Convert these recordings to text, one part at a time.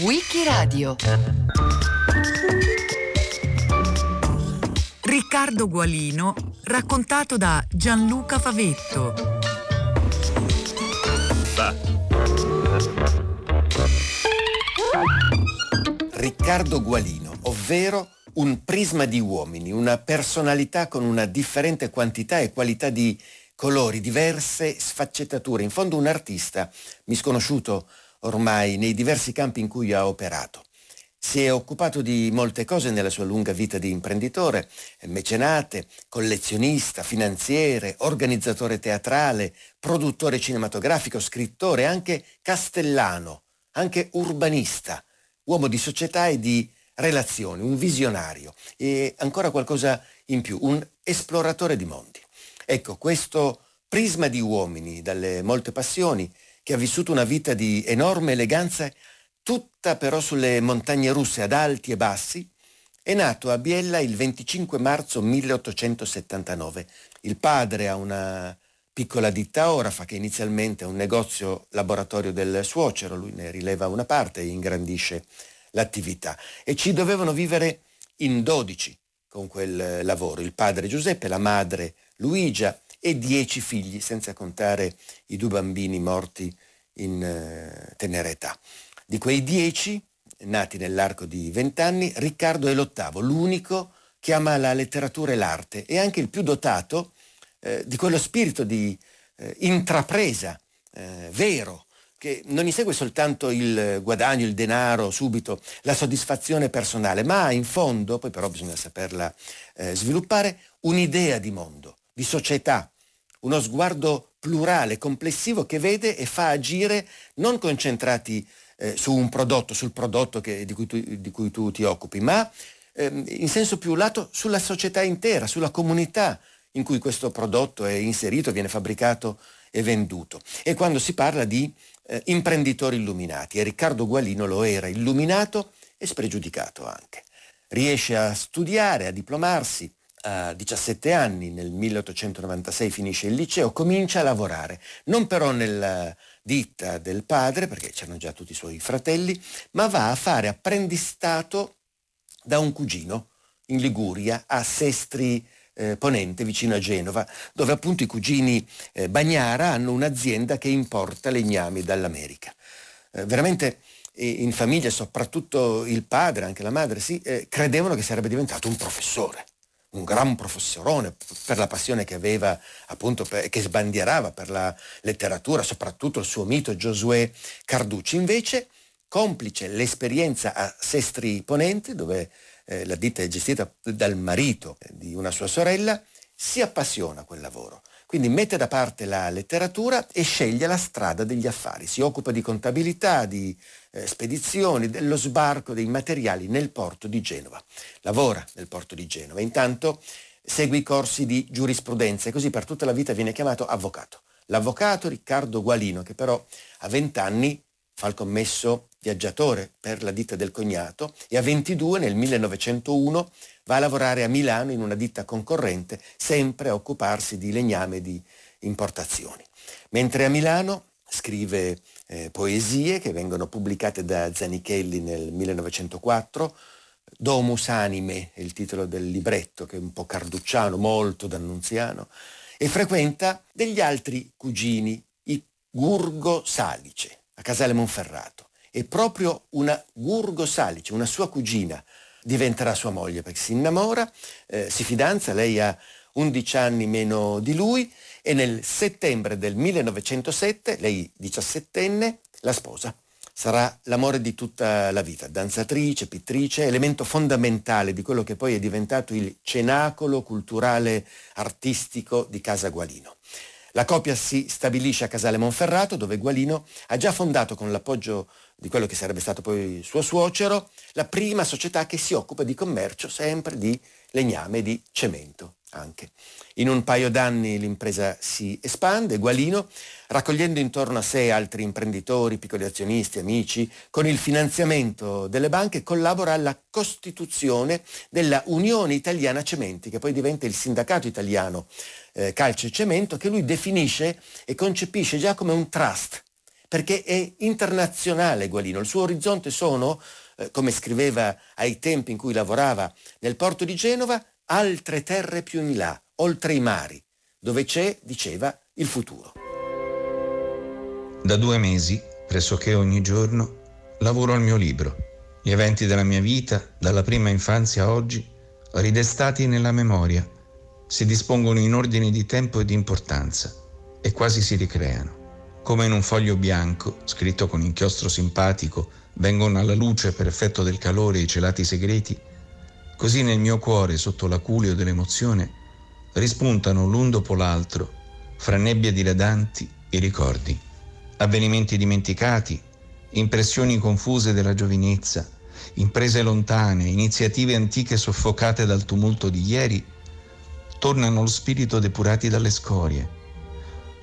Wikiradio. Riccardo Gualino raccontato da Gianluca Favetto. Riccardo Gualino, ovvero un prisma di uomini, una personalità con una differente quantità e qualità di colori, diverse sfaccettature, in fondo un artista misconosciuto ormai nei diversi campi in cui ha operato. Si è occupato di molte cose nella sua lunga vita di imprenditore, mecenate, collezionista, finanziere, organizzatore teatrale, produttore cinematografico, scrittore, anche castellano, anche urbanista, uomo di società e di relazioni, un visionario e ancora qualcosa in più, un esploratore di mondi. Ecco, questo prisma di uomini dalle molte passioni, che ha vissuto una vita di enorme eleganza, tutta però sulle montagne russe ad alti e bassi, è nato a Biella il 25 marzo 1879. Il padre ha una piccola ditta orafa che inizialmente è un negozio laboratorio del suocero, lui ne rileva una parte e ingrandisce l'attività. E ci dovevano vivere in 12 con quel lavoro, il padre Giuseppe, la madre Luigia e dieci figli, senza contare i due bambini morti in eh, tenera età. Di quei dieci, nati nell'arco di vent'anni, Riccardo è l'ottavo, l'unico che ama la letteratura e l'arte e anche il più dotato eh, di quello spirito di eh, intrapresa eh, vero, che non gli segue soltanto il guadagno, il denaro subito, la soddisfazione personale, ma in fondo, poi però bisogna saperla eh, sviluppare, un'idea di mondo, di società, uno sguardo plurale, complessivo che vede e fa agire non concentrati eh, su un prodotto, sul prodotto che, di, cui tu, di, cui tu, ti occupi, ma eh, in senso più lato sulla società intera, sulla comunità in cui questo prodotto è inserito, viene fabbricato e venduto. E quando si parla di eh, imprenditori illuminati, e Riccardo Gualino lo era, illuminato e spregiudicato anche. Riesce a studiare, a diplomarsi, a 17 anni, nel 1896 finisce il liceo, comincia a lavorare, non però nella ditta del padre, perché c'erano già tutti i suoi fratelli, ma va a fare apprendistato da un cugino in Liguria, a Sestri eh, Ponente, vicino a Genova, dove appunto i cugini eh, Bagnara hanno un'azienda che importa legnami dall'America. Eh, veramente in famiglia, soprattutto il padre, anche la madre, sì, eh, credevano che sarebbe diventato un professore un gran professorone per la passione che aveva, appunto, per, che sbandierava per la letteratura, soprattutto il suo mito Giosuè Carducci. Invece, complice l'esperienza a Sestri Ponente, dove eh, la ditta è gestita dal marito di una sua sorella, si appassiona a quel lavoro. Quindi mette da parte la letteratura e sceglie la strada degli affari. Si occupa di contabilità, di eh, spedizioni, dello sbarco dei materiali nel porto di Genova. Lavora nel porto di Genova. Intanto segue i corsi di giurisprudenza e così per tutta la vita viene chiamato avvocato. L'avvocato Riccardo Gualino, che però a 20 anni fa il commesso viaggiatore per la ditta del cognato e a 22 nel 1901 va a lavorare a Milano in una ditta concorrente, sempre a occuparsi di legname e di importazioni. Mentre a Milano scrive eh, poesie che vengono pubblicate da Zanichelli nel 1904, Domus Anime è il titolo del libretto, che è un po' carducciano, molto d'annunziano, e frequenta degli altri cugini, i Gurgo Salice, a Casale Monferrato. E proprio una Gurgo Salice, una sua cugina, diventerà sua moglie perché si innamora, eh, si fidanza, lei ha 11 anni meno di lui e nel settembre del 1907, lei diciassettenne, la sposa. Sarà l'amore di tutta la vita, danzatrice, pittrice, elemento fondamentale di quello che poi è diventato il cenacolo culturale artistico di Casa Gualino. La coppia si stabilisce a Casale Monferrato, dove Gualino ha già fondato con l'appoggio di quello che sarebbe stato poi suo suocero, la prima società che si occupa di commercio sempre di legname e di cemento anche. In un paio d'anni l'impresa si espande, Gualino, raccogliendo intorno a sé altri imprenditori, piccoli azionisti, amici, con il finanziamento delle banche collabora alla costituzione della Unione Italiana Cementi, che poi diventa il sindacato italiano eh, calcio e cemento, che lui definisce e concepisce già come un trust perché è internazionale Gualino, il suo orizzonte sono, eh, come scriveva ai tempi in cui lavorava nel porto di Genova, altre terre più in là, oltre i mari, dove c'è, diceva, il futuro. Da due mesi, pressoché ogni giorno, lavoro al mio libro. Gli eventi della mia vita, dalla prima infanzia a oggi, ridestati nella memoria, si dispongono in ordine di tempo e di importanza e quasi si ricreano. Come in un foglio bianco, scritto con inchiostro simpatico, vengono alla luce per effetto del calore i celati segreti, così nel mio cuore, sotto l'aculeo dell'emozione, rispuntano l'un dopo l'altro, fra nebbie diladanti, i ricordi. Avvenimenti dimenticati, impressioni confuse della giovinezza, imprese lontane, iniziative antiche soffocate dal tumulto di ieri, tornano allo spirito depurati dalle scorie,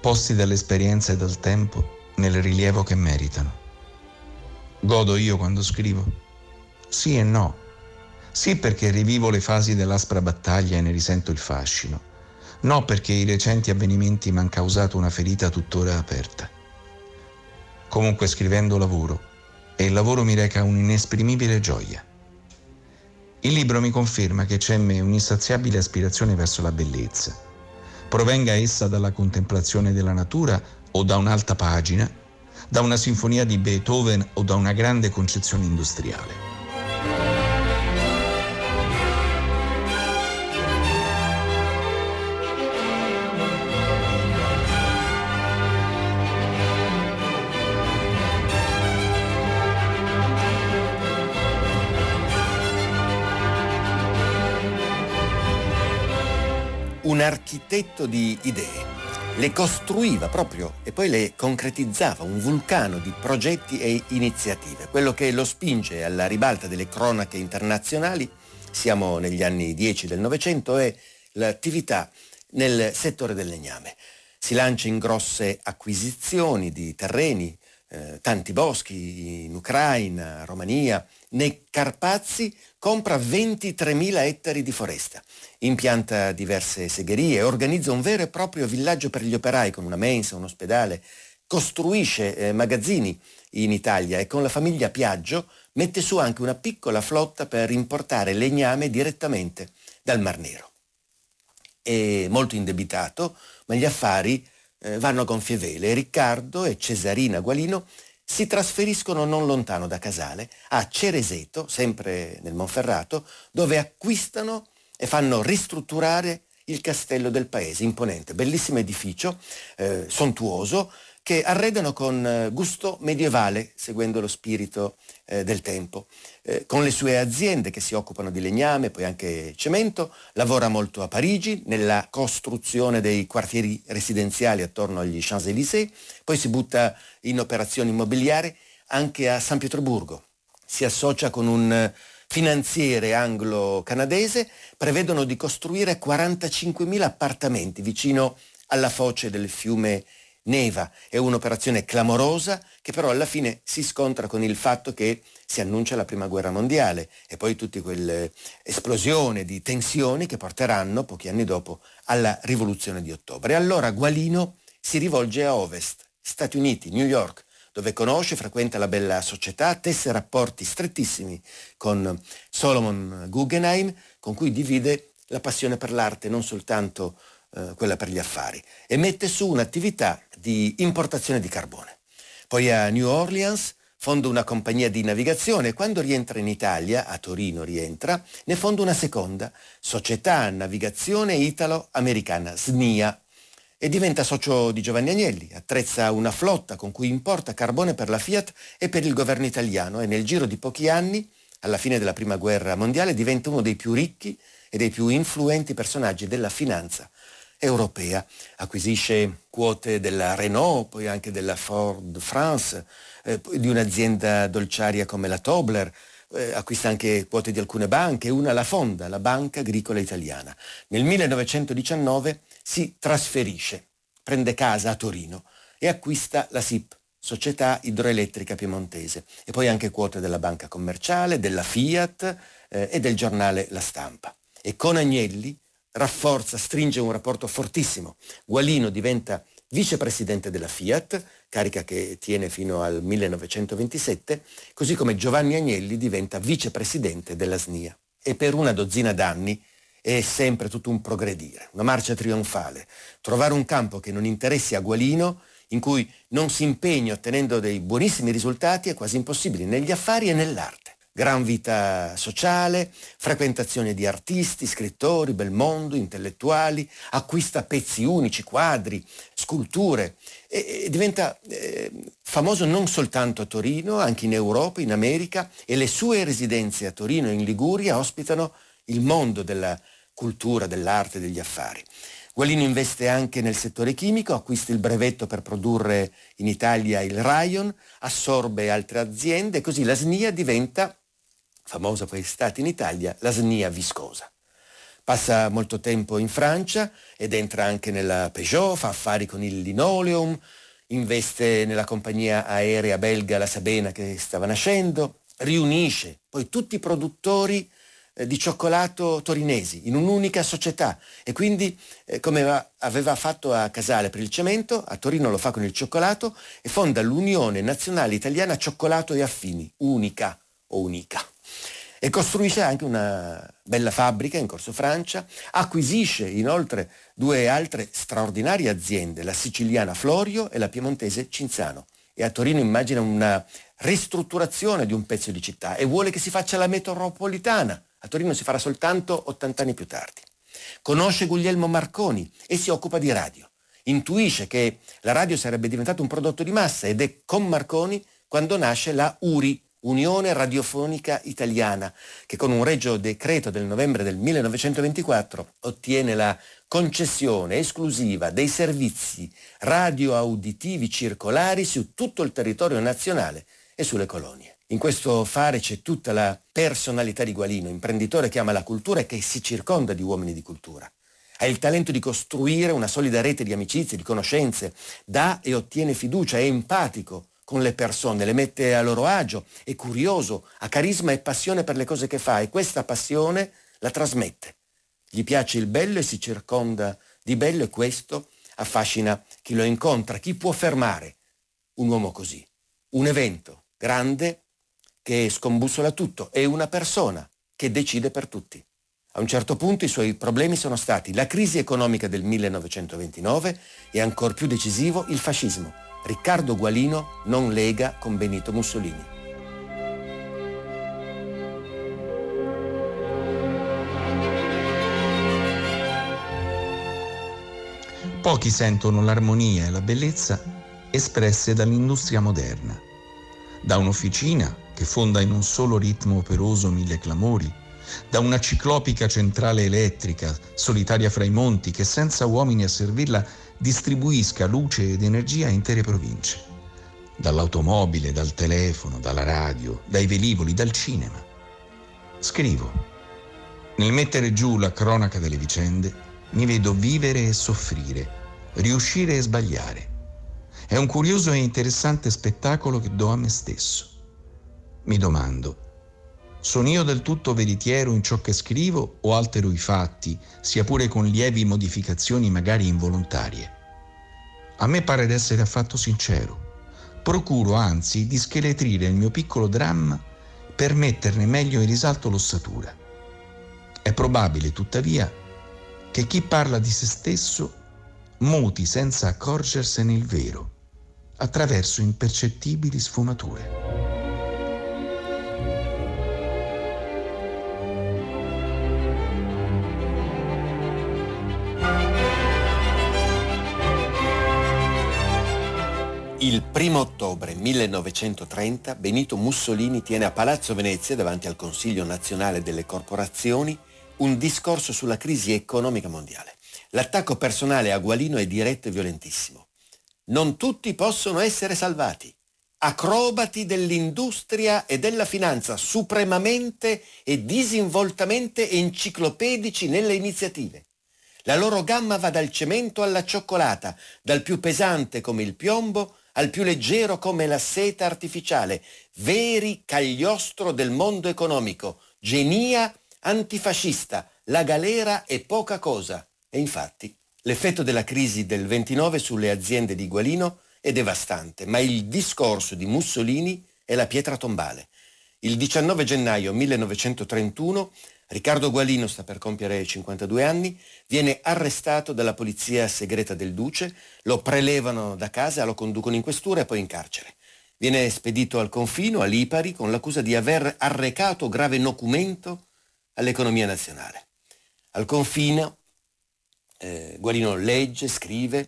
posti dall'esperienza e dal tempo nel rilievo che meritano. Godo io quando scrivo? Sì e no. Sì perché rivivo le fasi dell'aspra battaglia e ne risento il fascino. No perché i recenti avvenimenti mi hanno causato una ferita tuttora aperta. Comunque scrivendo lavoro e il lavoro mi reca un'inesprimibile gioia. Il libro mi conferma che c'è in me un'insaziabile aspirazione verso la bellezza. Provenga essa dalla contemplazione della natura o da un'alta pagina, da una sinfonia di Beethoven o da una grande concezione industriale. Architetto di idee. Le costruiva proprio e poi le concretizzava, un vulcano di progetti e iniziative. Quello che lo spinge alla ribalta delle cronache internazionali, siamo negli anni 10 del Novecento, è l'attività nel settore del legname. Si lancia in grosse acquisizioni di terreni, eh, tanti boschi in Ucraina, Romania, nei Carpazi compra 23.000 ettari di foresta, impianta diverse segherie, organizza un vero e proprio villaggio per gli operai con una mensa, un ospedale, costruisce eh, magazzini in Italia e con la famiglia Piaggio mette su anche una piccola flotta per importare legname direttamente dal Mar Nero. È molto indebitato, ma gli affari eh, vanno a gonfie vele. Riccardo e Cesarina Gualino si trasferiscono non lontano da Casale, a Cereseto, sempre nel Monferrato, dove acquistano e fanno ristrutturare il castello del paese, imponente, bellissimo edificio, eh, sontuoso, che arredano con eh, gusto medievale, seguendo lo spirito eh, del tempo. Eh, con le sue aziende che si occupano di legname, poi anche cemento, lavora molto a Parigi nella costruzione dei quartieri residenziali attorno agli Champs-Élysées, poi si butta in operazioni immobiliari anche a San Pietroburgo. Si associa con un finanziere anglo-canadese, prevedono di costruire 45.000 appartamenti vicino alla foce del fiume neva. È un'operazione clamorosa che però alla fine si scontra con il fatto che si annuncia la prima guerra mondiale e poi tutte quelle esplosioni di tensioni che porteranno pochi anni dopo alla rivoluzione di ottobre. Allora Gualino si rivolge a ovest, Stati Uniti, New York, dove conosce, frequenta la bella società, tesse rapporti strettissimi con Solomon Guggenheim, con cui divide la passione per l'arte, non soltanto eh, quella per gli affari, e mette su un'attività di importazione di carbone. Poi a New Orleans fonda una compagnia di navigazione e quando rientra in Italia, a Torino rientra, ne fonda una seconda, Società Navigazione Italo-Americana, SNIA, e diventa socio di Giovanni Agnelli, attrezza una flotta con cui importa carbone per la Fiat e per il governo italiano e nel giro di pochi anni, alla fine della Prima Guerra Mondiale, diventa uno dei più ricchi e dei più influenti personaggi della finanza europea. Acquisisce quote della Renault, poi anche della Ford France, eh, di un'azienda dolciaria come la Tobler, eh, acquista anche quote di alcune banche, una la Fonda, la Banca Agricola Italiana. Nel 1919 si trasferisce, prende casa a Torino e acquista la SIP, Società Idroelettrica Piemontese, e poi anche quote della Banca Commerciale, della Fiat eh, e del giornale La Stampa. E con Agnelli rafforza, stringe un rapporto fortissimo. Gualino diventa vicepresidente della Fiat, carica che tiene fino al 1927, così come Giovanni Agnelli diventa vicepresidente della SNIA. E per una dozzina d'anni è sempre tutto un progredire, una marcia trionfale. Trovare un campo che non interessi a Gualino, in cui non si impegni ottenendo dei buonissimi risultati, è quasi impossibile negli affari e nell'arte gran vita sociale, frequentazione di artisti, scrittori, bel mondo, intellettuali, acquista pezzi unici, quadri, sculture e, e diventa eh, famoso non soltanto a Torino, anche in Europa, in America e le sue residenze a Torino e in Liguria ospitano il mondo della cultura, dell'arte, degli affari. Gualino investe anche nel settore chimico, acquista il brevetto per produrre in Italia il Rayon, assorbe altre aziende e così la SNIA diventa famosa essere stata in Italia, la SNIA viscosa. Passa molto tempo in Francia ed entra anche nella Peugeot, fa affari con il linoleum, investe nella compagnia aerea belga La Sabena che stava nascendo, riunisce poi tutti i produttori di cioccolato torinesi in un'unica società e quindi eh, come aveva fatto a Casale per il cemento, a Torino lo fa con il cioccolato e fonda l'Unione Nazionale Italiana Cioccolato e Affini, unica o unica e costruisce anche una bella fabbrica in Corso Francia, acquisisce inoltre due altre straordinarie aziende, la siciliana Florio e la piemontese Cinzano. E a Torino immagina una ristrutturazione di un pezzo di città e vuole che si faccia la metropolitana. A Torino si farà soltanto 80 anni più tardi. Conosce Guglielmo Marconi e si occupa di radio. Intuisce che la radio sarebbe diventato un prodotto di massa ed è con Marconi quando nasce la URI, Unione Radiofonica Italiana, che con un regio decreto del novembre del 1924 ottiene la concessione esclusiva dei servizi radioauditivi circolari su tutto il territorio nazionale e sulle colonie. In questo fare c'è tutta la personalità di Gualino, imprenditore che ama la cultura e che si circonda di uomini di cultura. Ha il talento di costruire una solida rete di amicizie, di conoscenze, dà e ottiene fiducia, è empatico, con le persone, le mette a loro agio, è curioso, ha carisma e passione per le cose che fa e questa passione la trasmette. Gli piace il bello e si circonda di bello e questo affascina chi lo incontra, chi può fermare un uomo così. Un evento grande che scombussola tutto e una persona che decide per tutti. A un certo punto i suoi problemi sono stati la crisi economica del 1929 e ancor più decisivo il fascismo Riccardo Gualino non lega con Benito Mussolini. Pochi sentono l'armonia e la bellezza espresse dall'industria moderna, da un'officina che fonda in un solo ritmo operoso mille clamori, da una ciclopica centrale elettrica solitaria fra i monti che senza uomini a servirla distribuisca luce ed energia a intere province, dall'automobile, dal telefono, dalla radio, dai velivoli, dal cinema. Scrivo. Nel mettere giù la cronaca delle vicende, mi vedo vivere e soffrire, riuscire e sbagliare. È un curioso e interessante spettacolo che do a me stesso. Mi domando, sono io del tutto veritiero in ciò che scrivo o altero i fatti, sia pure con lievi modificazioni magari involontarie? A me pare d'essere affatto sincero. Procuro anzi di scheletrire il mio piccolo dramma per metterne meglio in risalto l'ossatura. È probabile, tuttavia, che chi parla di se stesso muti senza accorgersene il vero, attraverso impercettibili sfumature. Il primo ottobre 1930 Benito Mussolini tiene a Palazzo Venezia, davanti al Consiglio nazionale delle corporazioni, un discorso sulla crisi economica mondiale. L'attacco personale a Gualino è diretto e violentissimo. Non tutti possono essere salvati. Acrobati dell'industria e della finanza, supremamente e disinvoltamente enciclopedici nelle iniziative. La loro gamma va dal cemento alla cioccolata, dal più pesante come il piombo al più leggero come la seta artificiale, veri cagliostro del mondo economico, genia antifascista, la galera è poca cosa. E infatti L'effetto della crisi del 29 sulle aziende di Gualino è devastante, ma il discorso di Mussolini è la pietra tombale. Il 19 gennaio 1931 Riccardo Gualino sta per compiere 52 anni, viene arrestato dalla polizia segreta del Duce, lo prelevano da casa, lo conducono in questura e poi in carcere. Viene spedito al confino, a Lipari, con l'accusa di aver arrecato grave nocumento all'economia nazionale. Al confino eh, Guarino legge, scrive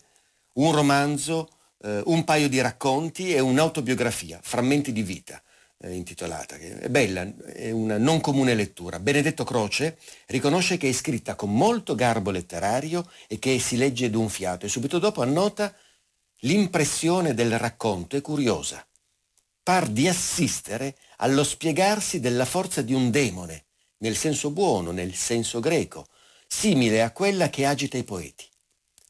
un romanzo, eh, un paio di racconti e un'autobiografia, Frammenti di vita, eh, intitolata. È bella, è una non comune lettura. Benedetto Croce riconosce che è scritta con molto garbo letterario e che si legge d'un fiato e subito dopo annota l'impressione del racconto è curiosa. Par di assistere allo spiegarsi della forza di un demone, nel senso buono, nel senso greco, simile a quella che agita i poeti.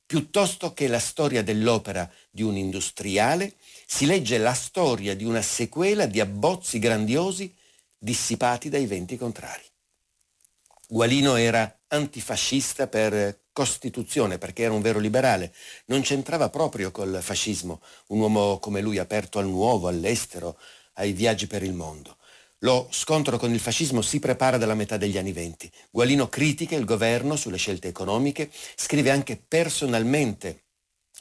Piuttosto che la storia dell'opera di un industriale, si legge la storia di una sequela di abbozzi grandiosi dissipati dai venti contrari. Gualino era antifascista per Costituzione, perché era un vero liberale, non c'entrava proprio col fascismo, un uomo come lui aperto al nuovo, all'estero, ai viaggi per il mondo. Lo scontro con il fascismo si prepara dalla metà degli anni venti. Gualino critica il governo sulle scelte economiche, scrive anche personalmente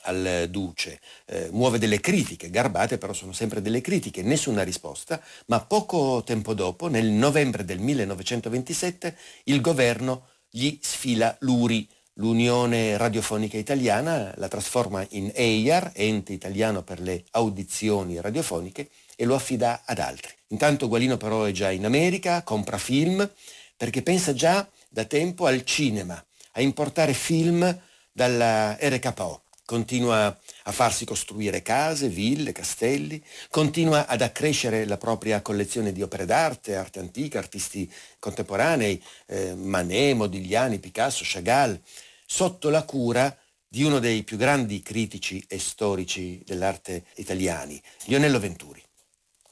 al Duce, eh, muove delle critiche, garbate però sono sempre delle critiche, nessuna risposta, ma poco tempo dopo, nel novembre del 1927, il governo gli sfila l'URI, l'Unione Radiofonica Italiana, la trasforma in EIAR, ente italiano per le audizioni radiofoniche, e lo affida ad altri. Intanto Gualino però è già in America, compra film, perché pensa già da tempo al cinema, a importare film dalla RKO. Continua a farsi costruire case, ville, castelli, continua ad accrescere la propria collezione di opere d'arte, arte antica, artisti contemporanei, eh, Manet, Modigliani, Picasso, Chagall, sotto la cura di uno dei più grandi critici e storici dell'arte italiani, Lionello Venturi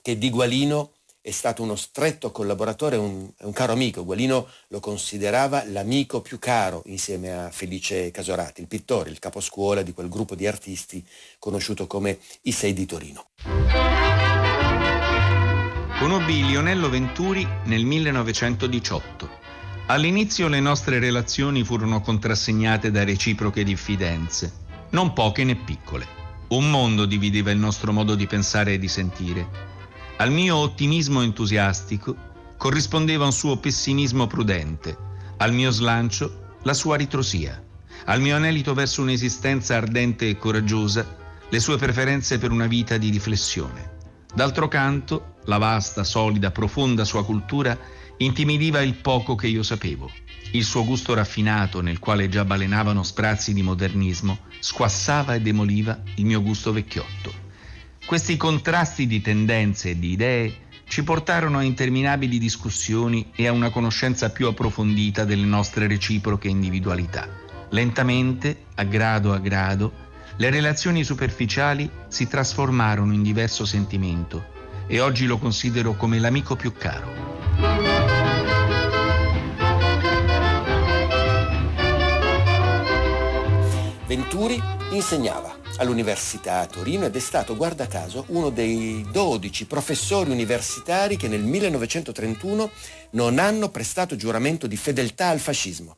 che di Gualino è stato uno stretto collaboratore, un, un caro amico. Gualino lo considerava l'amico più caro insieme a Felice Casorati, il pittore, il caposcuola di quel gruppo di artisti conosciuto come i Sei di Torino. Conobbi Lionello Venturi nel 1918. All'inizio le nostre relazioni furono contrassegnate da reciproche diffidenze, non poche né piccole. Un mondo divideva il nostro modo di pensare e di sentire al mio ottimismo entusiastico corrispondeva un suo pessimismo prudente, al mio slancio la sua ritrosia, al mio anelito verso un'esistenza ardente e coraggiosa le sue preferenze per una vita di riflessione. D'altro canto, la vasta, solida, profonda sua cultura intimidiva il poco che io sapevo. Il suo gusto raffinato, nel quale già balenavano sprazzi di modernismo, squassava e demoliva il mio gusto vecchiotto. Questi contrasti di tendenze e di idee ci portarono a interminabili discussioni e a una conoscenza più approfondita delle nostre reciproche individualità. Lentamente, a grado a grado, le relazioni superficiali si trasformarono in diverso sentimento e oggi lo considero come l'amico più caro. Venturi insegnava all'Università a Torino ed è stato, guarda caso, uno dei 12 professori universitari che nel 1931 non hanno prestato giuramento di fedeltà al fascismo.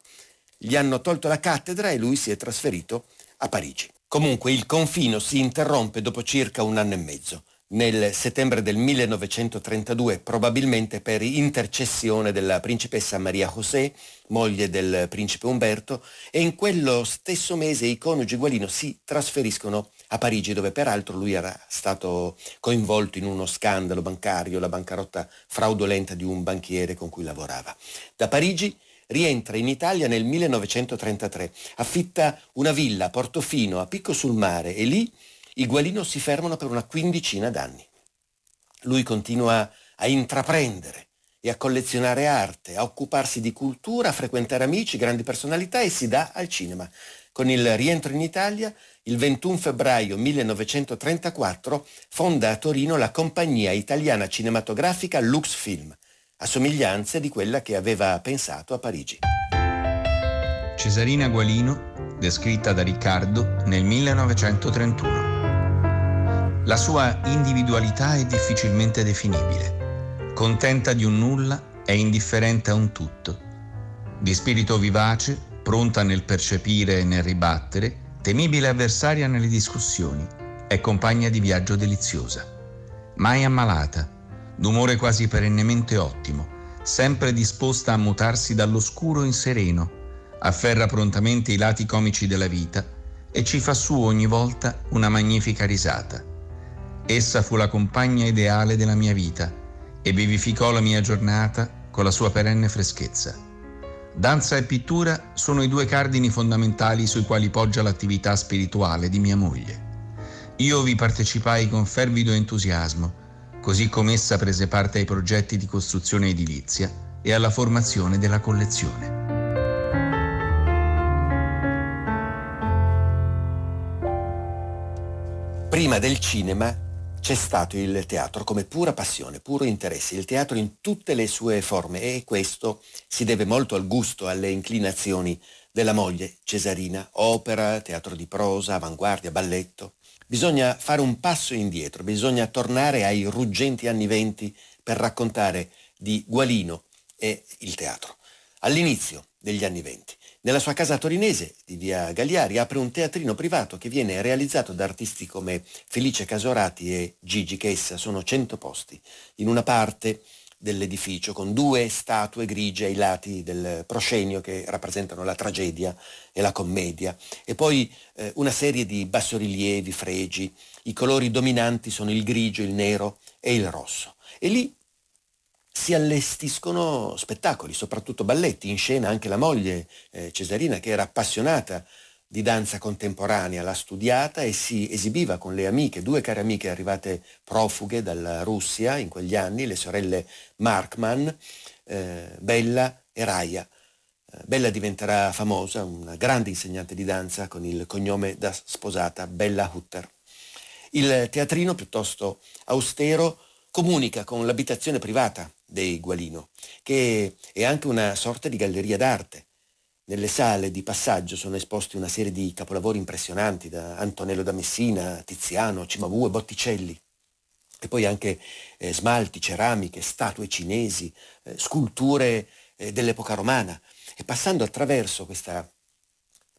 Gli hanno tolto la cattedra e lui si è trasferito a Parigi. Comunque il confino si interrompe dopo circa un anno e mezzo nel settembre del 1932, probabilmente per intercessione della principessa Maria José, moglie del principe Umberto, e in quello stesso mese i coniugi Gualino si trasferiscono a Parigi, dove peraltro lui era stato coinvolto in uno scandalo bancario, la bancarotta fraudolenta di un banchiere con cui lavorava. Da Parigi rientra in Italia nel 1933, affitta una villa a Portofino, a Picco sul Mare, e lì i Gualino si fermano per una quindicina d'anni. Lui continua a intraprendere e a collezionare arte, a occuparsi di cultura, a frequentare amici, grandi personalità e si dà al cinema. Con il rientro in Italia, il 21 febbraio 1934 fonda a Torino la compagnia italiana cinematografica Lux Film, a somiglianza di quella che aveva pensato a Parigi. Cesarina Gualino descritta da Riccardo nel 1931. La sua individualità è difficilmente definibile. Contenta di un nulla, è indifferente a un tutto. Di spirito vivace, pronta nel percepire e nel ribattere, temibile avversaria nelle discussioni, è compagna di viaggio deliziosa. Mai ammalata, d'umore quasi perennemente ottimo, sempre disposta a mutarsi dall'oscuro in sereno, afferra prontamente i lati comici della vita e ci fa su ogni volta una magnifica risata. Essa fu la compagna ideale della mia vita e vivificò la mia giornata con la sua perenne freschezza. Danza e pittura sono i due cardini fondamentali sui quali poggia l'attività spirituale di mia moglie. Io vi partecipai con fervido entusiasmo, così come essa prese parte ai progetti di costruzione edilizia e alla formazione della collezione. Prima del cinema c'è stato il teatro come pura passione, puro interesse, il teatro in tutte le sue forme e questo si deve molto al gusto, alle inclinazioni della moglie Cesarina, opera, teatro di prosa, avanguardia, balletto. Bisogna fare un passo indietro, bisogna tornare ai ruggenti anni venti per raccontare di Gualino e il teatro. All'inizio degli anni venti, nella sua casa torinese di via Gagliari apre un teatrino privato che viene realizzato da artisti come Felice Casorati e Gigi Chessa, sono cento posti, in una parte dell'edificio con due statue grigie ai lati del proscenio che rappresentano la tragedia e la commedia e poi eh, una serie di bassorilievi, fregi. I colori dominanti sono il grigio, il nero e il rosso. E lì si allestiscono spettacoli, soprattutto balletti, in scena anche la moglie eh, Cesarina che era appassionata di danza contemporanea, l'ha studiata e si esibiva con le amiche, due care amiche arrivate profughe dalla Russia in quegli anni, le sorelle Markman, eh, Bella e Raya. Eh, Bella diventerà famosa, una grande insegnante di danza con il cognome da sposata Bella Hutter. Il teatrino, piuttosto austero, comunica con l'abitazione privata dei Gualino, che è anche una sorta di galleria d'arte nelle sale di passaggio sono esposti una serie di capolavori impressionanti da Antonello da Messina, Tiziano, Cimabue, Botticelli. E poi anche eh, smalti, ceramiche, statue cinesi, eh, sculture eh, dell'epoca romana. E passando attraverso questa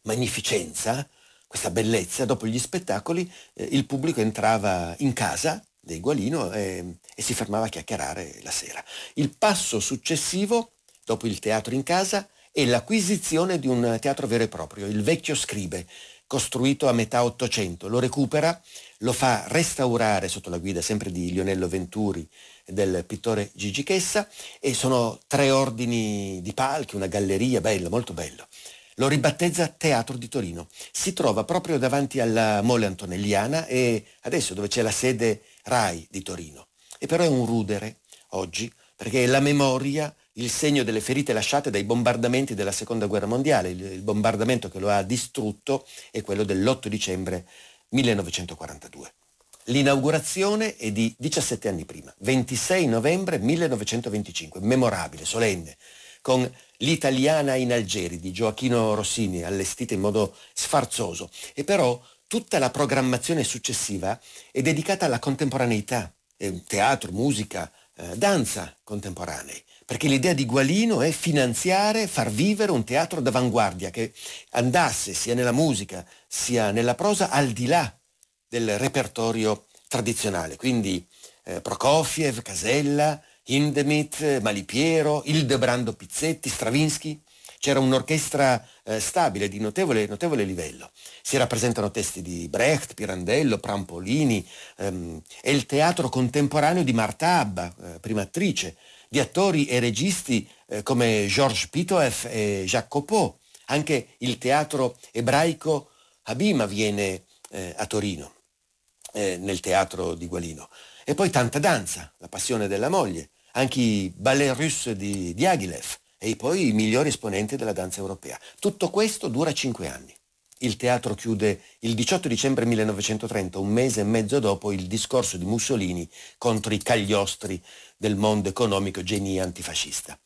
magnificenza, questa bellezza, dopo gli spettacoli, eh, il pubblico entrava in casa dei Gualino e, e si fermava a chiacchierare la sera. Il passo successivo, dopo il teatro in casa, e l'acquisizione di un teatro vero e proprio, il vecchio Scribe, costruito a metà Ottocento. Lo recupera, lo fa restaurare sotto la guida sempre di Lionello Venturi e del pittore Gigi Chessa e sono tre ordini di palchi, una galleria, bello, molto bello. Lo ribattezza Teatro di Torino. Si trova proprio davanti alla Mole Antonelliana e adesso dove c'è la sede RAI di Torino. E però è un rudere oggi perché è la memoria il segno delle ferite lasciate dai bombardamenti della seconda guerra mondiale. Il, bombardamento che lo ha distrutto è quello dell'8 dicembre 1942. L'inaugurazione è di 17 anni prima, 26 novembre 1925, memorabile, solenne, con l'italiana in Algeri di Gioacchino Rossini, allestita in modo sfarzoso. E però tutta la programmazione successiva è dedicata alla contemporaneità, teatro, musica, eh, danza contemporanei perché l'idea di Gualino è finanziare, far vivere un teatro d'avanguardia che andasse sia nella musica sia nella prosa al di là del repertorio tradizionale. Quindi eh, Prokofiev, Casella, Hindemith, Malipiero, Ildebrando Pizzetti, Stravinsky. C'era un'orchestra eh, stabile di notevole, notevole, livello. Si rappresentano testi di Brecht, Pirandello, Prampolini ehm, e il teatro contemporaneo di Marta Abba, eh, prima attrice, di attori e registi eh, come Georges Pitoef e Jacques Copeau. Anche il teatro ebraico Habima viene eh, a Torino, eh, nel teatro di Gualino. E poi tanta danza, la passione della moglie, anche i ballet russe di Diaghilev e poi i migliori esponenti della danza europea. Tutto questo dura cinque anni. Il teatro chiude il 18 dicembre 1930, un mese e mezzo dopo il discorso di Mussolini contro i cagliostri del mondo economico genie antifascista.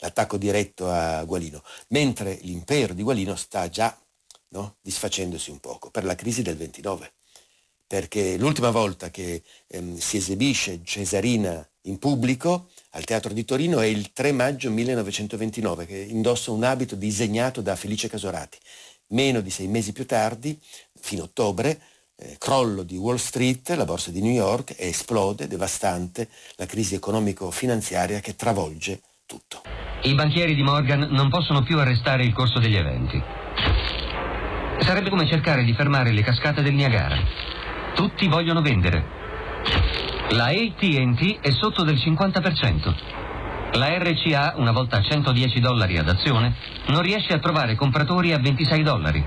L'attacco diretto a Gualino, mentre l'impero di Gualino sta già no? disfacendosi un poco per la crisi del 29. Perché l'ultima volta che ehm, si esibisce Cesarina in pubblico al Teatro di Torino è il 3 maggio 1929, che indossa un abito disegnato da Felice Casorati. Meno di sei mesi più tardi, fino a ottobre, eh, crollo di Wall Street, la borsa di New York, e esplode, devastante, la crisi economico-finanziaria che travolge tutto. I banchieri di Morgan non possono più arrestare il corso degli eventi. Sarebbe come cercare di fermare le cascate del Niagara. Tutti vogliono vendere. La ATT è sotto del 50%. La RCA, una volta a 110 dollari ad azione, non riesce a trovare compratori a 26 dollari.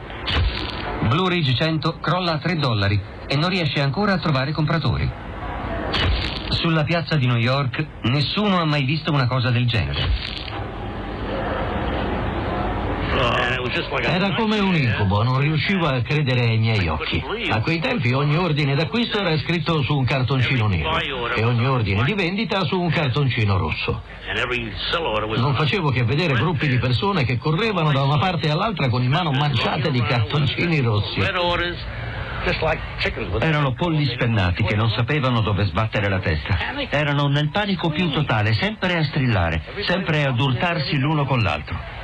Blue Ridge 100 crolla a 3 dollari e non riesce ancora a trovare compratori. Sulla piazza di New York nessuno ha mai visto una cosa del genere. Era come un incubo, non riuscivo a credere ai miei occhi. A quei tempi ogni ordine d'acquisto era scritto su un cartoncino nero e ogni ordine di vendita su un cartoncino rosso. Non facevo che vedere gruppi di persone che correvano da una parte all'altra con in mano manciate di cartoncini rossi. Erano polli spennati che non sapevano dove sbattere la testa. Erano nel panico più totale, sempre a strillare, sempre ad urtarsi l'uno con l'altro.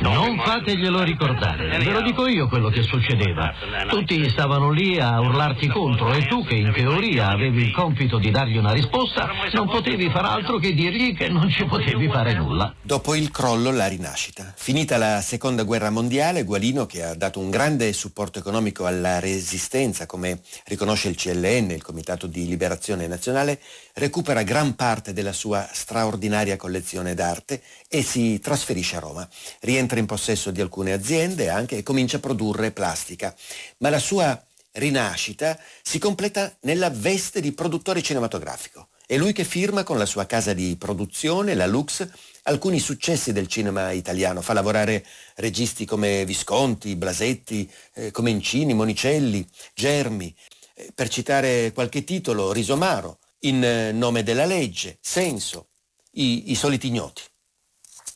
Non fateglielo ricordare, ve lo dico io quello che succedeva. Tutti stavano lì a urlarti contro e tu che in teoria avevi il compito di dargli una risposta, non potevi far altro che dirgli che non ci potevi fare nulla. Dopo il crollo, la rinascita. Finita la seconda guerra mondiale, Gualino, che ha dato un grande supporto economico alla resistenza, come riconosce il CLN, il Comitato di Liberazione Nazionale, recupera gran parte della sua straordinaria collezione d'arte e si trasferisce a Roma. Rientra in possesso di alcune aziende anche e comincia a produrre plastica. Ma la sua rinascita si completa nella veste di produttore cinematografico. È lui che firma con la sua casa di produzione, la Lux, alcuni successi del cinema italiano. Fa lavorare registi come Visconti, Blasetti, eh, Comencini, Monicelli, Germi. Eh, per citare qualche titolo, Risomaro, In eh, nome della legge, Senso, i, i soliti ignoti.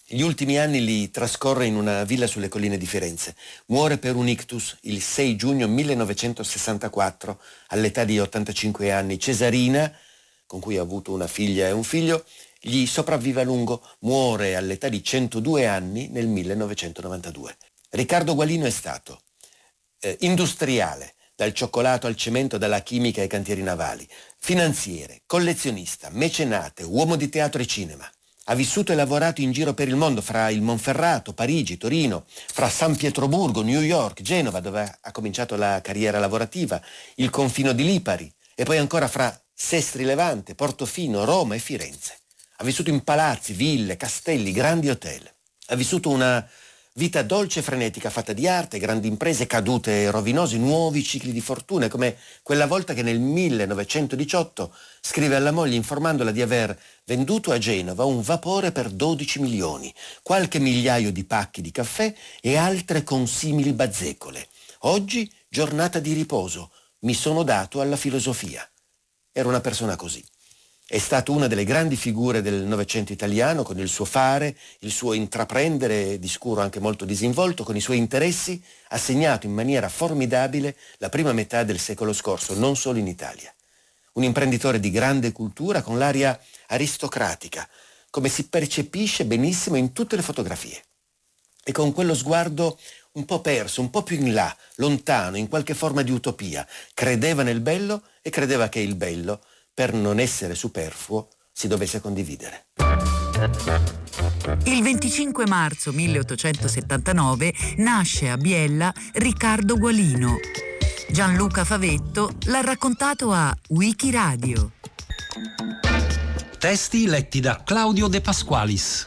Gli ultimi anni li trascorre in una villa sulle colline di Firenze. Muore per un ictus il 6 giugno 1964 all'età di 85 anni. Cesarina, con cui ha avuto una figlia e un figlio, gli sopravvive a lungo, muore all'età di 102 anni nel 1992. Riccardo Gualino è stato eh, industriale, dal cioccolato al cemento, dalla chimica ai cantieri navali, finanziere, collezionista, mecenate, uomo di teatro e cinema. Ha vissuto e lavorato in giro per il mondo, fra il Monferrato, Parigi, Torino, fra San Pietroburgo, New York, Genova, dove ha cominciato la carriera lavorativa, il confino di Lipari, e poi ancora fra Sestri Levante, Portofino, Roma e Firenze. Ha vissuto in palazzi, ville, castelli, grandi hotel. Ha vissuto una Vita dolce e frenetica, fatta di arte, grandi imprese, cadute rovinose, nuovi cicli di fortuna, come quella volta che nel 1918 scrive alla moglie informandola di aver venduto a Genova un vapore per 12 milioni, qualche migliaio di pacchi di caffè e altre consimili bazzecole. Oggi giornata di riposo, mi sono dato alla filosofia. Era una persona così. È stato una delle grandi figure del Novecento italiano, con il suo fare, il suo intraprendere di scuro anche molto disinvolto, con i suoi interessi, ha segnato in maniera formidabile la prima metà del secolo scorso, non solo in Italia. Un imprenditore di grande cultura, con l'aria aristocratica, come si percepisce benissimo in tutte le fotografie. E con quello sguardo un po' perso, un po' più in là, lontano, in qualche forma di utopia. Credeva nel bello e credeva che il bello per non essere superfluo, si dovesse condividere. Il 25 marzo 1879 nasce a Biella Riccardo Gualino. Gianluca Favetto l'ha raccontato a Wikiradio. Testi letti da Claudio De Pasqualis